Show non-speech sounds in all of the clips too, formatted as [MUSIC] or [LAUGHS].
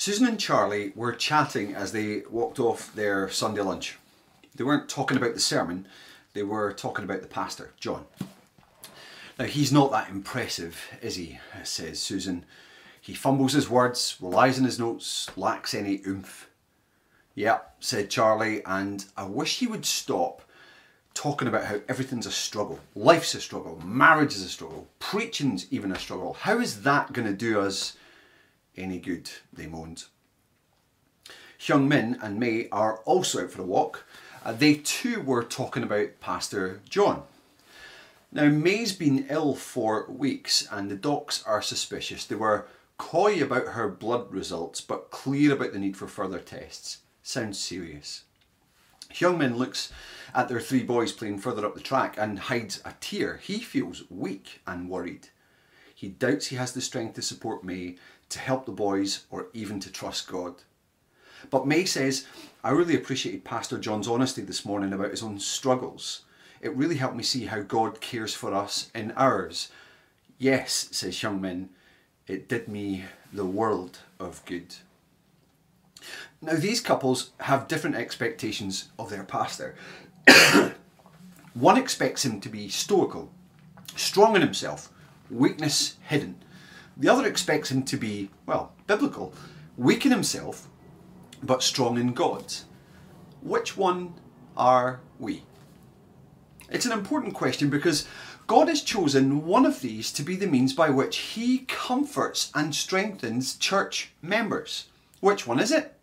Susan and Charlie were chatting as they walked off their Sunday lunch. They weren't talking about the sermon, they were talking about the pastor, John. Now, he's not that impressive, is he? says Susan. He fumbles his words, relies on his notes, lacks any oomph. Yeah, said Charlie, and I wish he would stop talking about how everything's a struggle. Life's a struggle, marriage is a struggle, preaching's even a struggle. How is that going to do us any good, they moaned. Hyung Min and May are also out for a walk. Uh, they too were talking about Pastor John. Now, May's been ill for weeks and the docs are suspicious. They were coy about her blood results but clear about the need for further tests. Sounds serious. Hyung Min looks at their three boys playing further up the track and hides a tear. He feels weak and worried. He doubts he has the strength to support May to help the boys, or even to trust God. But May says, I really appreciated Pastor John's honesty this morning about his own struggles. It really helped me see how God cares for us in ours. Yes, says Hyung Min, it did me the world of good. Now, these couples have different expectations of their pastor. [COUGHS] One expects him to be stoical, strong in himself, weakness hidden. The other expects him to be, well, biblical, weak in himself, but strong in God. Which one are we? It's an important question because God has chosen one of these to be the means by which He comforts and strengthens church members. Which one is it?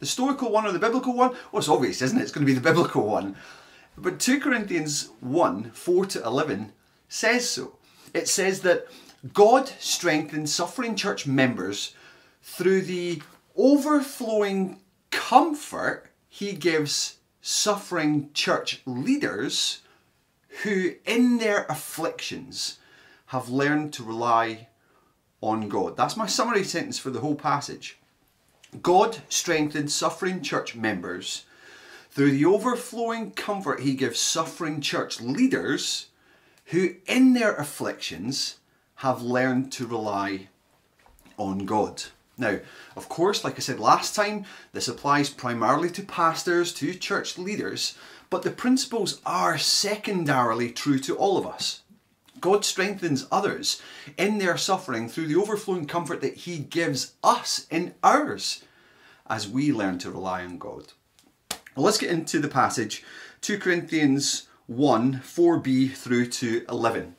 The Stoical one or the biblical one? Well, it's obvious, isn't it? It's going to be the biblical one. But 2 Corinthians 1 4 to 11 says so. It says that God strengthens suffering church members through the overflowing comfort he gives suffering church leaders who, in their afflictions, have learned to rely on God. That's my summary sentence for the whole passage. God strengthens suffering church members through the overflowing comfort he gives suffering church leaders who, in their afflictions, have learned to rely on God. Now, of course, like I said last time, this applies primarily to pastors, to church leaders, but the principles are secondarily true to all of us. God strengthens others in their suffering through the overflowing comfort that He gives us in ours as we learn to rely on God. Well, let's get into the passage 2 Corinthians 1 4b through to 11.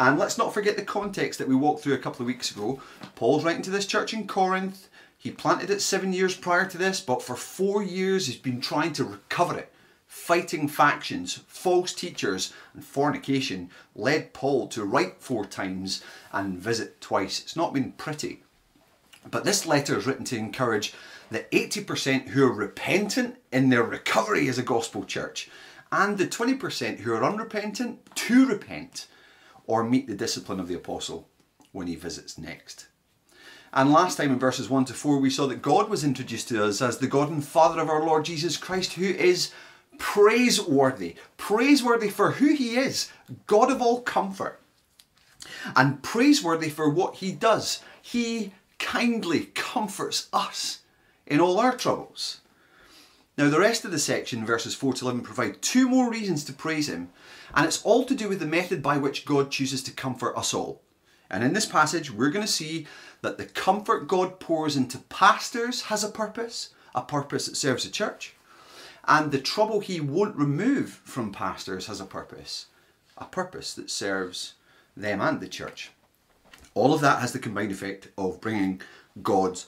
And let's not forget the context that we walked through a couple of weeks ago. Paul's writing to this church in Corinth. He planted it seven years prior to this, but for four years he's been trying to recover it. Fighting factions, false teachers, and fornication led Paul to write four times and visit twice. It's not been pretty. But this letter is written to encourage the 80% who are repentant in their recovery as a gospel church and the 20% who are unrepentant to repent or meet the discipline of the apostle when he visits next. And last time in verses 1 to 4, we saw that God was introduced to us as the God and Father of our Lord Jesus Christ, who is praiseworthy. Praiseworthy for who he is, God of all comfort. And praiseworthy for what he does. He kindly comforts us in all our troubles. Now, the rest of the section, verses 4 to 11, provide two more reasons to praise him and it's all to do with the method by which God chooses to comfort us all. And in this passage, we're going to see that the comfort God pours into pastors has a purpose, a purpose that serves the church. And the trouble he won't remove from pastors has a purpose, a purpose that serves them and the church. All of that has the combined effect of bringing God's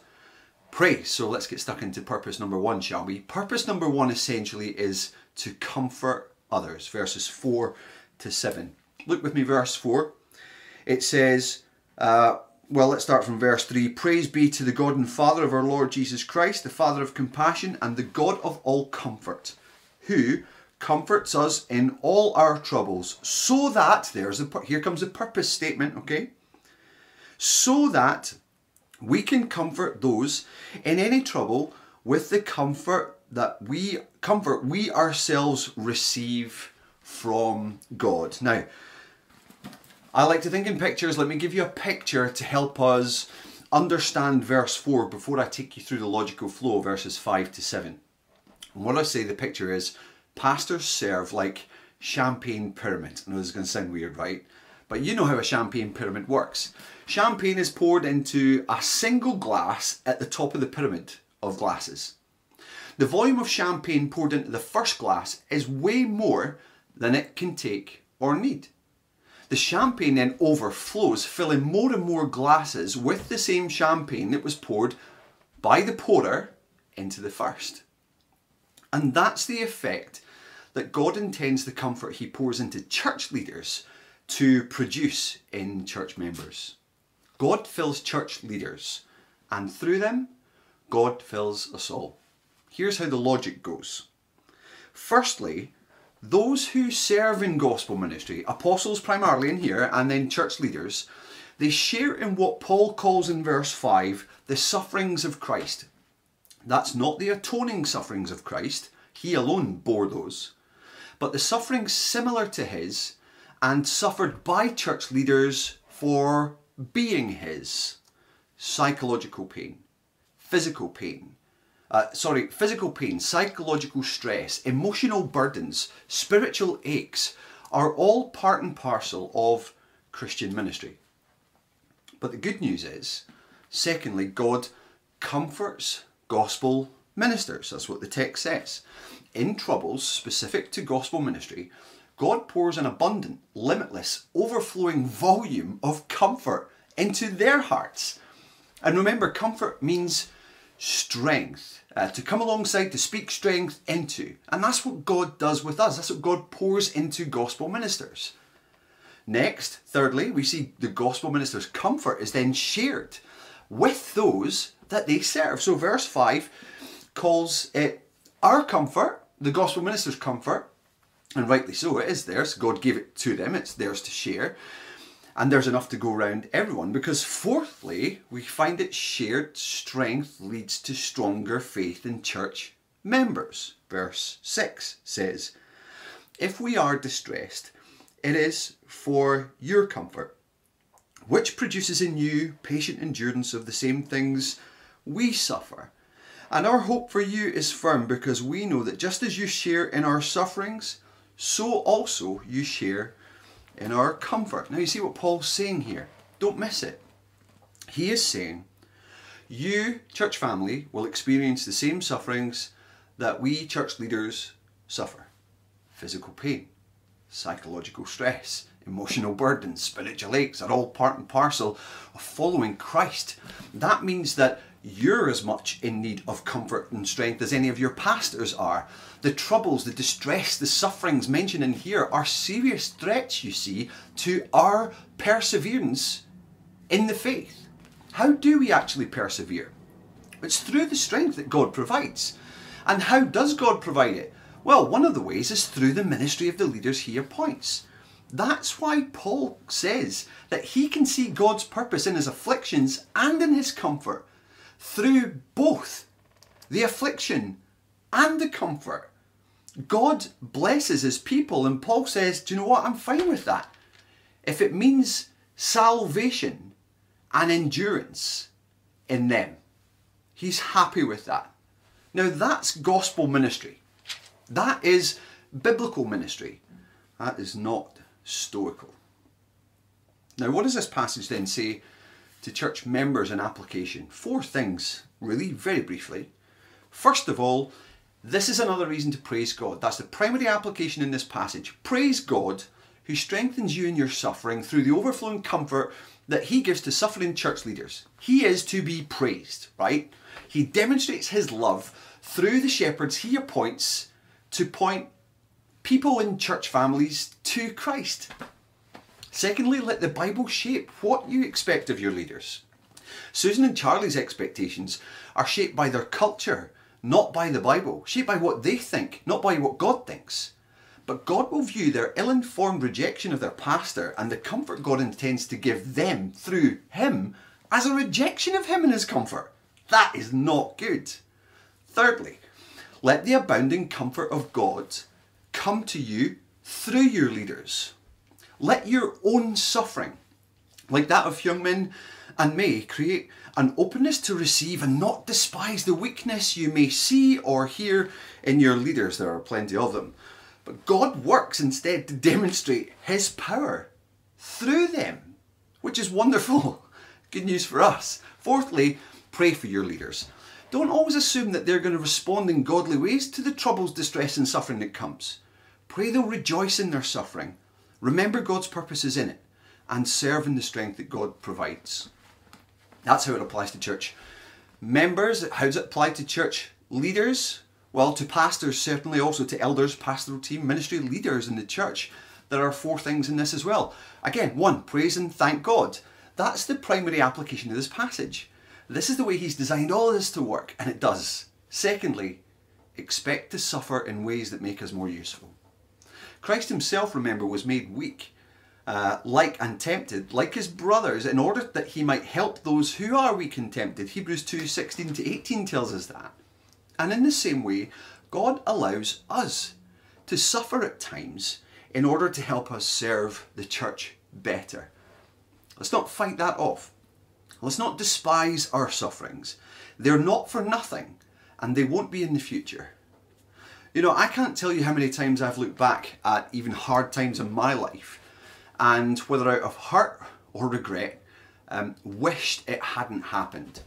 praise. So let's get stuck into purpose number one, shall we? Purpose number one essentially is to comfort others, verses 4 to 7. Look with me, verse 4. It says, uh, well, let's start from verse 3. Praise be to the God and Father of our Lord Jesus Christ, the Father of compassion and the God of all comfort, who comforts us in all our troubles, so that, there's a, here comes a purpose statement, okay? So that we can comfort those in any trouble with the comfort that we comfort we ourselves receive from God. Now, I like to think in pictures. Let me give you a picture to help us understand verse 4 before I take you through the logical flow verses 5 to 7. And what I say the picture is pastors serve like champagne pyramid. I know this is going to sound weird, right? But you know how a champagne pyramid works. Champagne is poured into a single glass at the top of the pyramid of glasses. The volume of champagne poured into the first glass is way more than it can take or need. The champagne then overflows, filling more and more glasses with the same champagne that was poured by the pourer into the first. And that's the effect that God intends the comfort He pours into church leaders to produce in church members. God fills church leaders, and through them, God fills us all. Here's how the logic goes. Firstly, those who serve in gospel ministry, apostles primarily in here, and then church leaders, they share in what Paul calls in verse 5 the sufferings of Christ. That's not the atoning sufferings of Christ, he alone bore those, but the sufferings similar to his and suffered by church leaders for being his. Psychological pain, physical pain, uh, sorry, physical pain, psychological stress, emotional burdens, spiritual aches are all part and parcel of Christian ministry. But the good news is, secondly, God comforts gospel ministers. That's what the text says. In troubles specific to gospel ministry, God pours an abundant, limitless, overflowing volume of comfort into their hearts. And remember, comfort means strength, uh, to come alongside, to speak strength into. And that's what God does with us. That's what God pours into gospel ministers. Next, thirdly, we see the gospel minister's comfort is then shared with those that they serve. So, verse 5 calls it our comfort, the gospel minister's comfort, and rightly so, it is theirs. God gave it to them, it's theirs to share and there's enough to go around everyone. Because fourthly, we find that shared strength leads to stronger faith in church members. Verse 6 says, If we are distressed, it is for your comfort, which produces in you patient endurance of the same things we suffer. And our hope for you is firm because we know that just as you share in our sufferings, so also you share in our comfort. Now, you see what Paul's saying here. Don't miss it. He is saying, You, church family, will experience the same sufferings that we, church leaders, suffer physical pain, psychological stress, emotional burdens, spiritual aches are all part and parcel of following Christ. That means that you're as much in need of comfort and strength as any of your pastors are. The troubles, the distress, the sufferings mentioned in here are serious threats, you see, to our perseverance in the faith. How do we actually persevere? It's through the strength that God provides. And how does God provide it? Well, one of the ways is through the ministry of the leaders he appoints. That's why Paul says that he can see God's purpose in his afflictions and in his comfort through both the affliction and the comfort. God blesses his people, and Paul says, Do you know what? I'm fine with that. If it means salvation and endurance in them, he's happy with that. Now, that's gospel ministry. That is biblical ministry. That is not stoical. Now, what does this passage then say to church members in application? Four things, really, very briefly. First of all, this is another reason to praise God. That's the primary application in this passage. Praise God who strengthens you in your suffering through the overflowing comfort that he gives to suffering church leaders. He is to be praised, right? He demonstrates his love through the shepherds he appoints to point people in church families to Christ. Secondly, let the Bible shape what you expect of your leaders. Susan and Charlie's expectations are shaped by their culture, not by the Bible, shaped by what they think, not by what God thinks. But God will view their ill informed rejection of their pastor and the comfort God intends to give them through him as a rejection of him and his comfort. That is not good. Thirdly, let the abounding comfort of God come to you through your leaders. Let your own suffering, like that of Hyungmin and may create an openness to receive and not despise the weakness you may see or hear in your leaders. There are plenty of them. But God works instead to demonstrate His power through them, which is wonderful. [LAUGHS] Good news for us. Fourthly, pray for your leaders. Don't always assume that they're going to respond in godly ways to the troubles, distress, and suffering that comes. Pray they'll rejoice in their suffering. Remember God's purposes in it and serve in the strength that God provides. That's how it applies to church members. How does it apply to church leaders? Well, to pastors, certainly also to elders, pastoral team, ministry leaders in the church. There are four things in this as well. Again, one, praise and thank God. That's the primary application of this passage. This is the way He's designed all this to work, and it does. Secondly, expect to suffer in ways that make us more useful. Christ Himself, remember, was made weak, uh, like and tempted, like His brothers, in order that He might help those who are weak and tempted. Hebrews 2 16 to 18 tells us that. And in the same way, God allows us to suffer at times in order to help us serve the church better. Let's not fight that off. Let's not despise our sufferings. They're not for nothing, and they won't be in the future. You know, I can't tell you how many times I've looked back at even hard times in my life, and whether out of hurt or regret, um, wished it hadn't happened.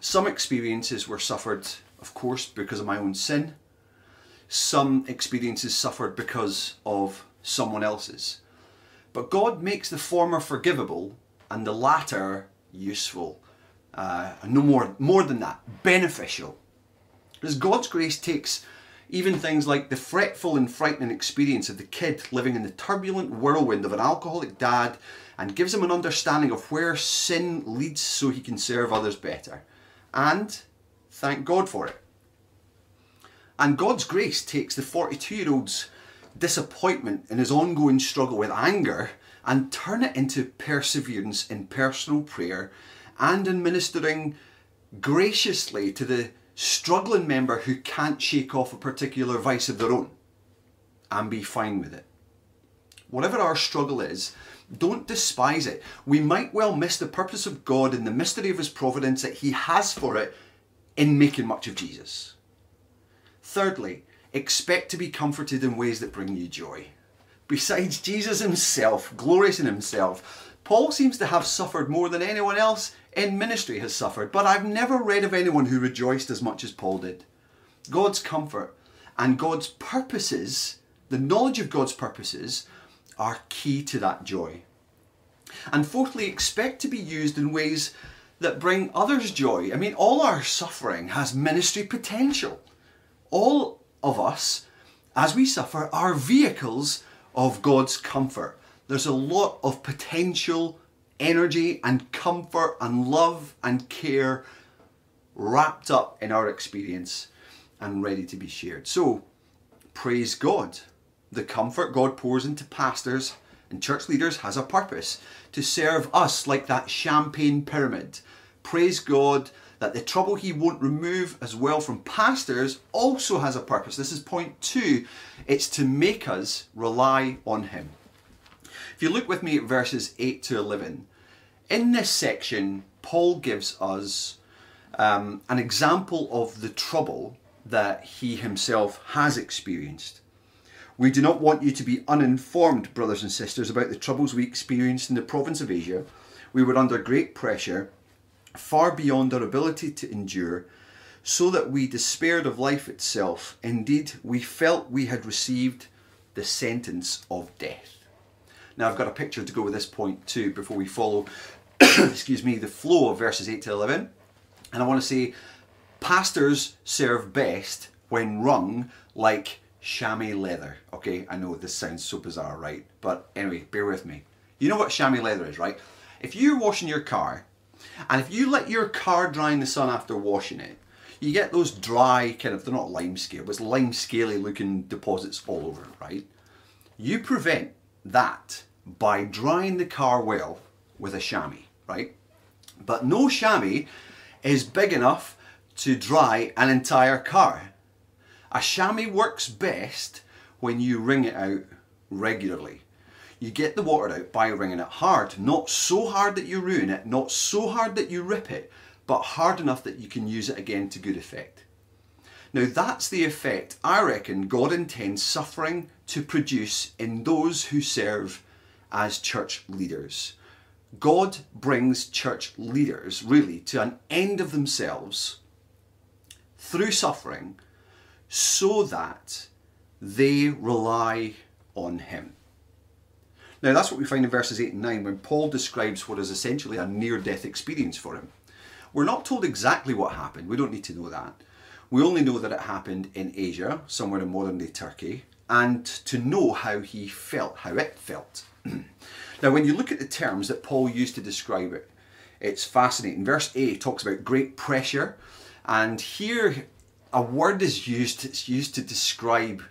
Some experiences were suffered, of course, because of my own sin. Some experiences suffered because of someone else's. But God makes the former forgivable and the latter useful. Uh, no more, more than that, beneficial. As God's grace takes even things like the fretful and frightening experience of the kid living in the turbulent whirlwind of an alcoholic dad and gives him an understanding of where sin leads so he can serve others better. And thank God for it. And God's grace takes the 42 year old's disappointment in his ongoing struggle with anger and turn it into perseverance in personal prayer and in ministering graciously to the struggling member who can't shake off a particular vice of their own and be fine with it. Whatever our struggle is, don't despise it. We might well miss the purpose of God and the mystery of His providence that He has for it in making much of Jesus. Thirdly, expect to be comforted in ways that bring you joy. Besides Jesus himself, glorious in himself, Paul seems to have suffered more than anyone else in ministry has suffered, but I've never read of anyone who rejoiced as much as Paul did. God's comfort and God's purposes, the knowledge of God's purposes, are key to that joy. And fourthly, expect to be used in ways that bring others joy. I mean, all our suffering has ministry potential. All of us, as we suffer, are vehicles of God's comfort. There's a lot of potential energy and comfort and love and care wrapped up in our experience and ready to be shared. So, praise God. The comfort God pours into pastors and church leaders has a purpose to serve us like that champagne pyramid. Praise God that the trouble he won't remove as well from pastors also has a purpose. This is point two. It's to make us rely on him. If you look with me at verses 8 to 11, in this section, Paul gives us um, an example of the trouble that he himself has experienced. We do not want you to be uninformed, brothers and sisters, about the troubles we experienced in the province of Asia. We were under great pressure far beyond our ability to endure, so that we despaired of life itself. Indeed, we felt we had received the sentence of death. Now, I've got a picture to go with this point too before we follow, [COUGHS] excuse me, the flow of verses 8 to 11. And I want to say, pastors serve best when wrung like chamois leather. Okay, I know this sounds so bizarre, right? But anyway, bear with me. You know what chamois leather is, right? If you're washing your car and if you let your car dry in the sun after washing it, you get those dry, kind of, they're not lime scale, but it's lime scaly looking deposits all over, right? You prevent that by drying the car well with a chamois, right? But no chamois is big enough to dry an entire car. A chamois works best when you wring it out regularly. You get the water out by wringing it hard. Not so hard that you ruin it, not so hard that you rip it, but hard enough that you can use it again to good effect. Now, that's the effect I reckon God intends suffering to produce in those who serve as church leaders. God brings church leaders really to an end of themselves through suffering so that they rely on Him. Now, that's what we find in verses 8 and 9 when Paul describes what is essentially a near death experience for him. We're not told exactly what happened, we don't need to know that. We only know that it happened in Asia, somewhere in modern day Turkey, and to know how he felt, how it felt. [CLEARS THROAT] now, when you look at the terms that Paul used to describe it, it's fascinating. Verse A talks about great pressure, and here a word is used, it's used to describe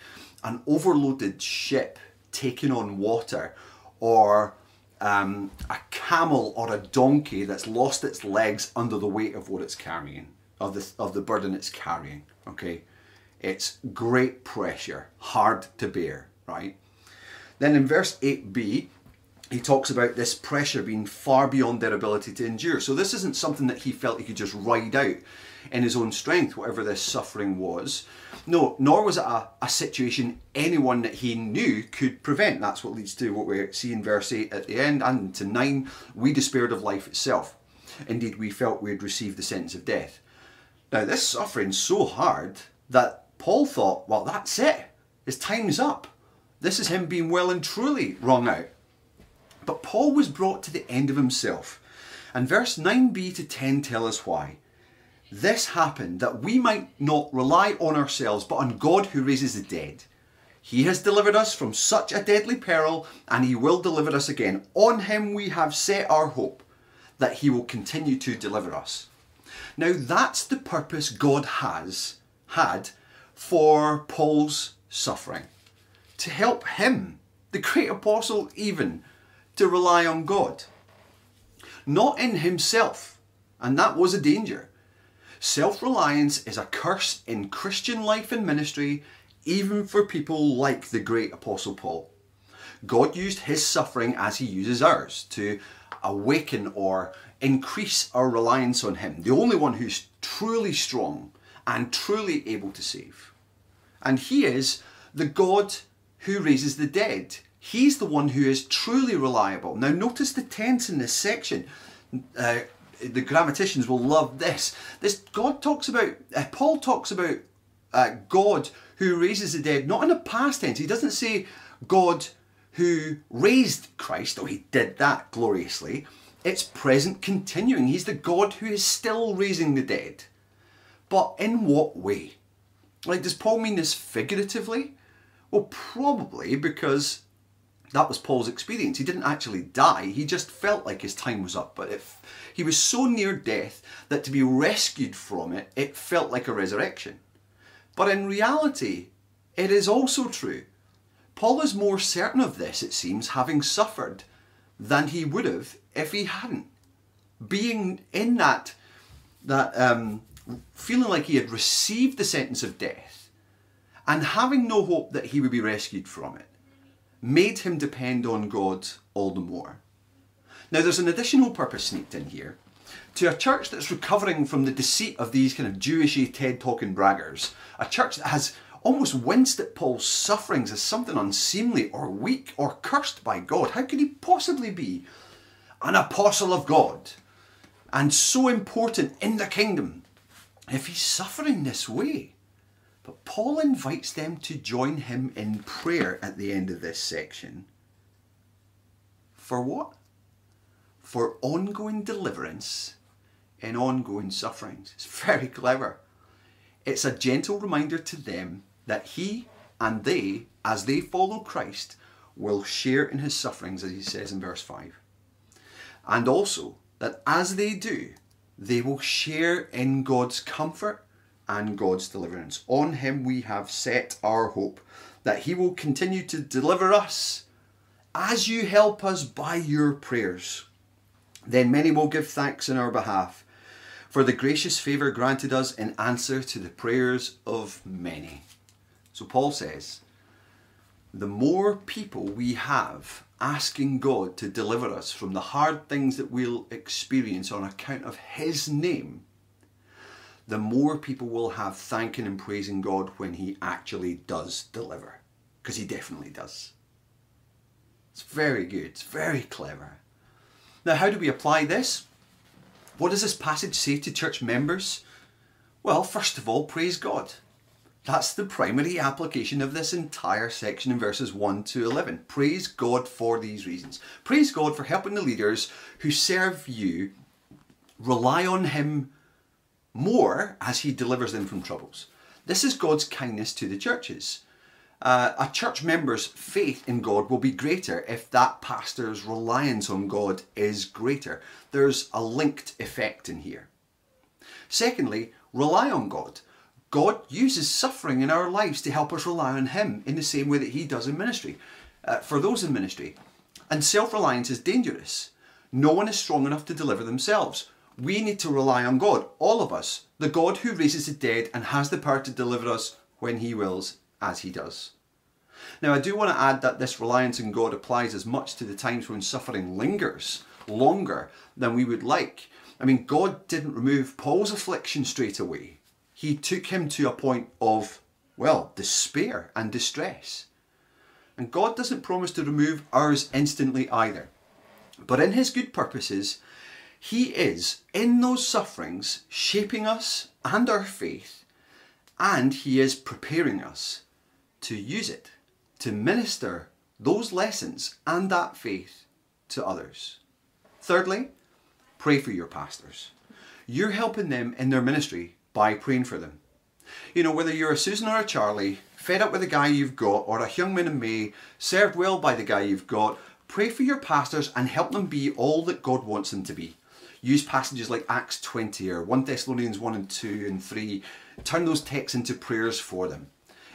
an overloaded ship taking on water, or um, a camel or a donkey that's lost its legs under the weight of what it's carrying of the, of the burden it's carrying, okay? It's great pressure, hard to bear, right? Then in verse 8b, he talks about this pressure being far beyond their ability to endure. So this isn't something that he felt he could just ride out in his own strength, whatever this suffering was. No, nor was it a, a situation anyone that he knew could prevent. That's what leads to what we see in verse 8 at the end and to 9. We despaired of life itself. Indeed, we felt we had received the sentence of death. Now, this suffering's so hard that Paul thought, well, that's it. His time's up. This is him being well and truly wrung out. But Paul was brought to the end of himself. And verse 9b to 10 tell us why. This happened that we might not rely on ourselves, but on God who raises the dead. He has delivered us from such a deadly peril, and he will deliver us again. On him we have set our hope, that he will continue to deliver us. Now that's the purpose God has had for Paul's suffering. To help him, the great apostle even, to rely on God. Not in himself, and that was a danger. Self reliance is a curse in Christian life and ministry, even for people like the great Apostle Paul. God used his suffering as he uses ours to awaken or increase our reliance on Him, the only one who's truly strong and truly able to save. And He is the God who raises the dead. He's the one who is truly reliable. Now, notice the tense in this section. Uh, the grammaticians will love this. This God talks about, uh, Paul talks about uh, God who raises the dead, not in a past tense. He doesn't say God who raised Christ, though he did that gloriously. It's present continuing. He's the God who is still raising the dead. But in what way? Like, does Paul mean this figuratively? Well, probably because that was Paul's experience. He didn't actually die, he just felt like his time was up. But if he was so near death that to be rescued from it, it felt like a resurrection. But in reality, it is also true. Paul is more certain of this, it seems, having suffered than he would have if he hadn't. Being in that, that um, feeling like he had received the sentence of death and having no hope that he would be rescued from it made him depend on God all the more. Now, there's an additional purpose sneaked in here. To a church that's recovering from the deceit of these kind of Jewishy TED talking braggers, a church that has almost winced at Paul's sufferings as something unseemly or weak or cursed by God. How could he possibly be an apostle of God and so important in the kingdom if he's suffering this way? But Paul invites them to join him in prayer at the end of this section. For what? For ongoing deliverance in ongoing sufferings. It's very clever. It's a gentle reminder to them that he and they, as they follow Christ, will share in his sufferings, as he says in verse 5. And also that as they do, they will share in God's comfort and God's deliverance. On him we have set our hope that he will continue to deliver us as you help us by your prayers. Then many will give thanks in our behalf for the gracious favour granted us in answer to the prayers of many. So Paul says, the more people we have asking God to deliver us from the hard things that we'll experience on account of His name, the more people will have thanking and praising God when He actually does deliver. Because He definitely does. It's very good, it's very clever. Now, how do we apply this? What does this passage say to church members? Well, first of all, praise God. That's the primary application of this entire section in verses 1 to 11. Praise God for these reasons. Praise God for helping the leaders who serve you rely on Him more as He delivers them from troubles. This is God's kindness to the churches. Uh, a church member's faith in God will be greater if that pastor's reliance on God is greater. There's a linked effect in here. Secondly, rely on God. God uses suffering in our lives to help us rely on Him in the same way that He does in ministry, uh, for those in ministry. And self reliance is dangerous. No one is strong enough to deliver themselves. We need to rely on God, all of us, the God who raises the dead and has the power to deliver us when He wills, as He does. Now, I do want to add that this reliance on God applies as much to the times when suffering lingers longer than we would like. I mean, God didn't remove Paul's affliction straight away he took him to a point of, well, despair and distress. And God doesn't promise to remove ours instantly either. But in his good purposes, he is, in those sufferings, shaping us and our faith, and he is preparing us to use it, to minister those lessons and that faith to others. Thirdly, pray for your pastors. You're helping them in their ministry by praying for them. You know, whether you're a Susan or a Charlie, fed up with the guy you've got, or a young Hyungmin and May, served well by the guy you've got, pray for your pastors and help them be all that God wants them to be. Use passages like Acts 20 or 1 Thessalonians 1 and 2 and 3. Turn those texts into prayers for them.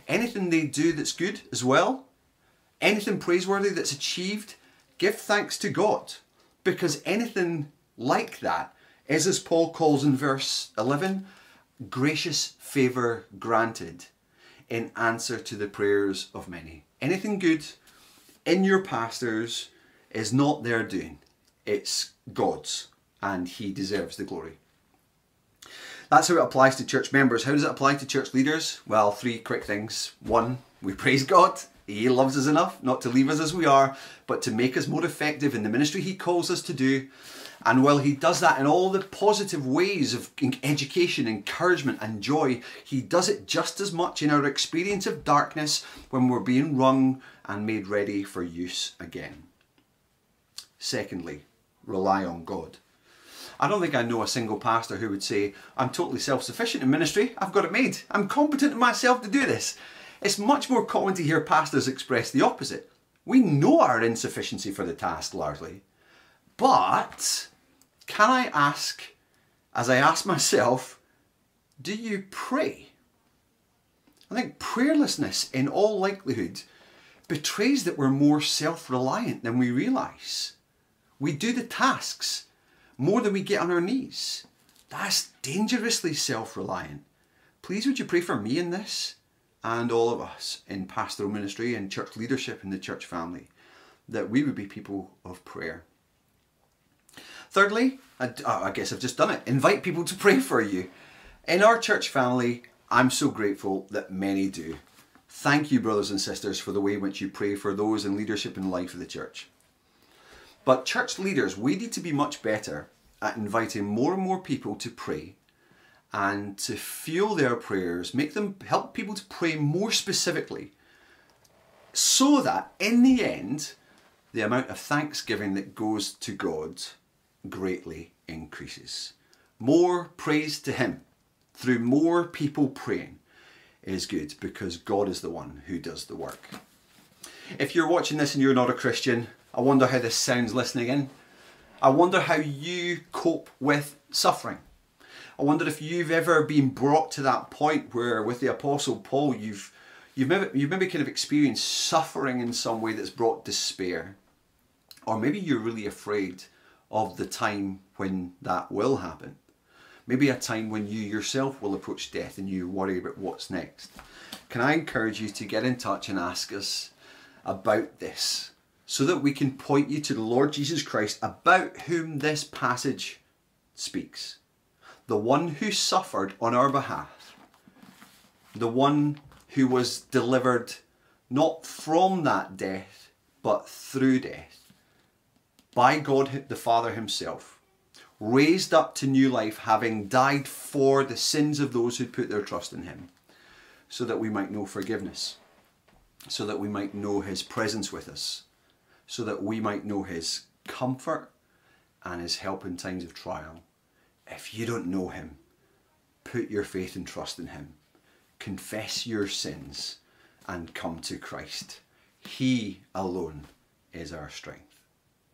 Anything they do that's good as well, anything praiseworthy that's achieved, give thanks to God. Because anything like that is, as Paul calls in verse 11, gracious favour granted in answer to the prayers of many. Anything good in your pastors is not their doing, it's God's, and He deserves the glory. That's how it applies to church members. How does it apply to church leaders? Well, three quick things. One, we praise God. He loves us enough not to leave us as we are, but to make us more effective in the ministry He calls us to do. And while he does that in all the positive ways of education, encouragement, and joy, he does it just as much in our experience of darkness when we're being wrung and made ready for use again. Secondly, rely on God. I don't think I know a single pastor who would say, I'm totally self sufficient in ministry, I've got it made, I'm competent in myself to do this. It's much more common to hear pastors express the opposite. We know our insufficiency for the task largely, but can I ask, as I ask myself, do you pray? I think prayerlessness, in all likelihood, betrays that we're more self reliant than we realise. We do the tasks more than we get on our knees. That's dangerously self reliant. Please, would you pray for me in this and all of us in pastoral ministry and church leadership in the church family that we would be people of prayer. Thirdly, I, oh, I guess I've just done it. Invite people to pray for you. In our church family, I'm so grateful that many do. Thank you, brothers and sisters, for the way in which you pray for those in leadership and life of the church. But church leaders, we need to be much better at inviting more and more people to pray and to fuel their prayers, make them help people to pray more specifically, so that in the end, the amount of thanksgiving that goes to God greatly increases. More praise to Him through more people praying is good because God is the one who does the work. If you're watching this and you're not a Christian, I wonder how this sounds listening in. I wonder how you cope with suffering. I wonder if you've ever been brought to that point where, with the Apostle Paul, you've you've maybe, you've maybe kind of experienced suffering in some way that's brought despair, or maybe you're really afraid of the time when that will happen. Maybe a time when you yourself will approach death and you worry about what's next. Can I encourage you to get in touch and ask us about this so that we can point you to the Lord Jesus Christ, about whom this passage speaks. The one who suffered on our behalf, the one who was delivered not from that death, but through death, by God the Father Himself, raised up to new life, having died for the sins of those who put their trust in Him, so that we might know forgiveness, so that we might know His presence with us, so that we might know His comfort and His help in times of trial. If you don't know Him, put your faith and trust in Him. Confess your sins and come to Christ. He alone is our strength.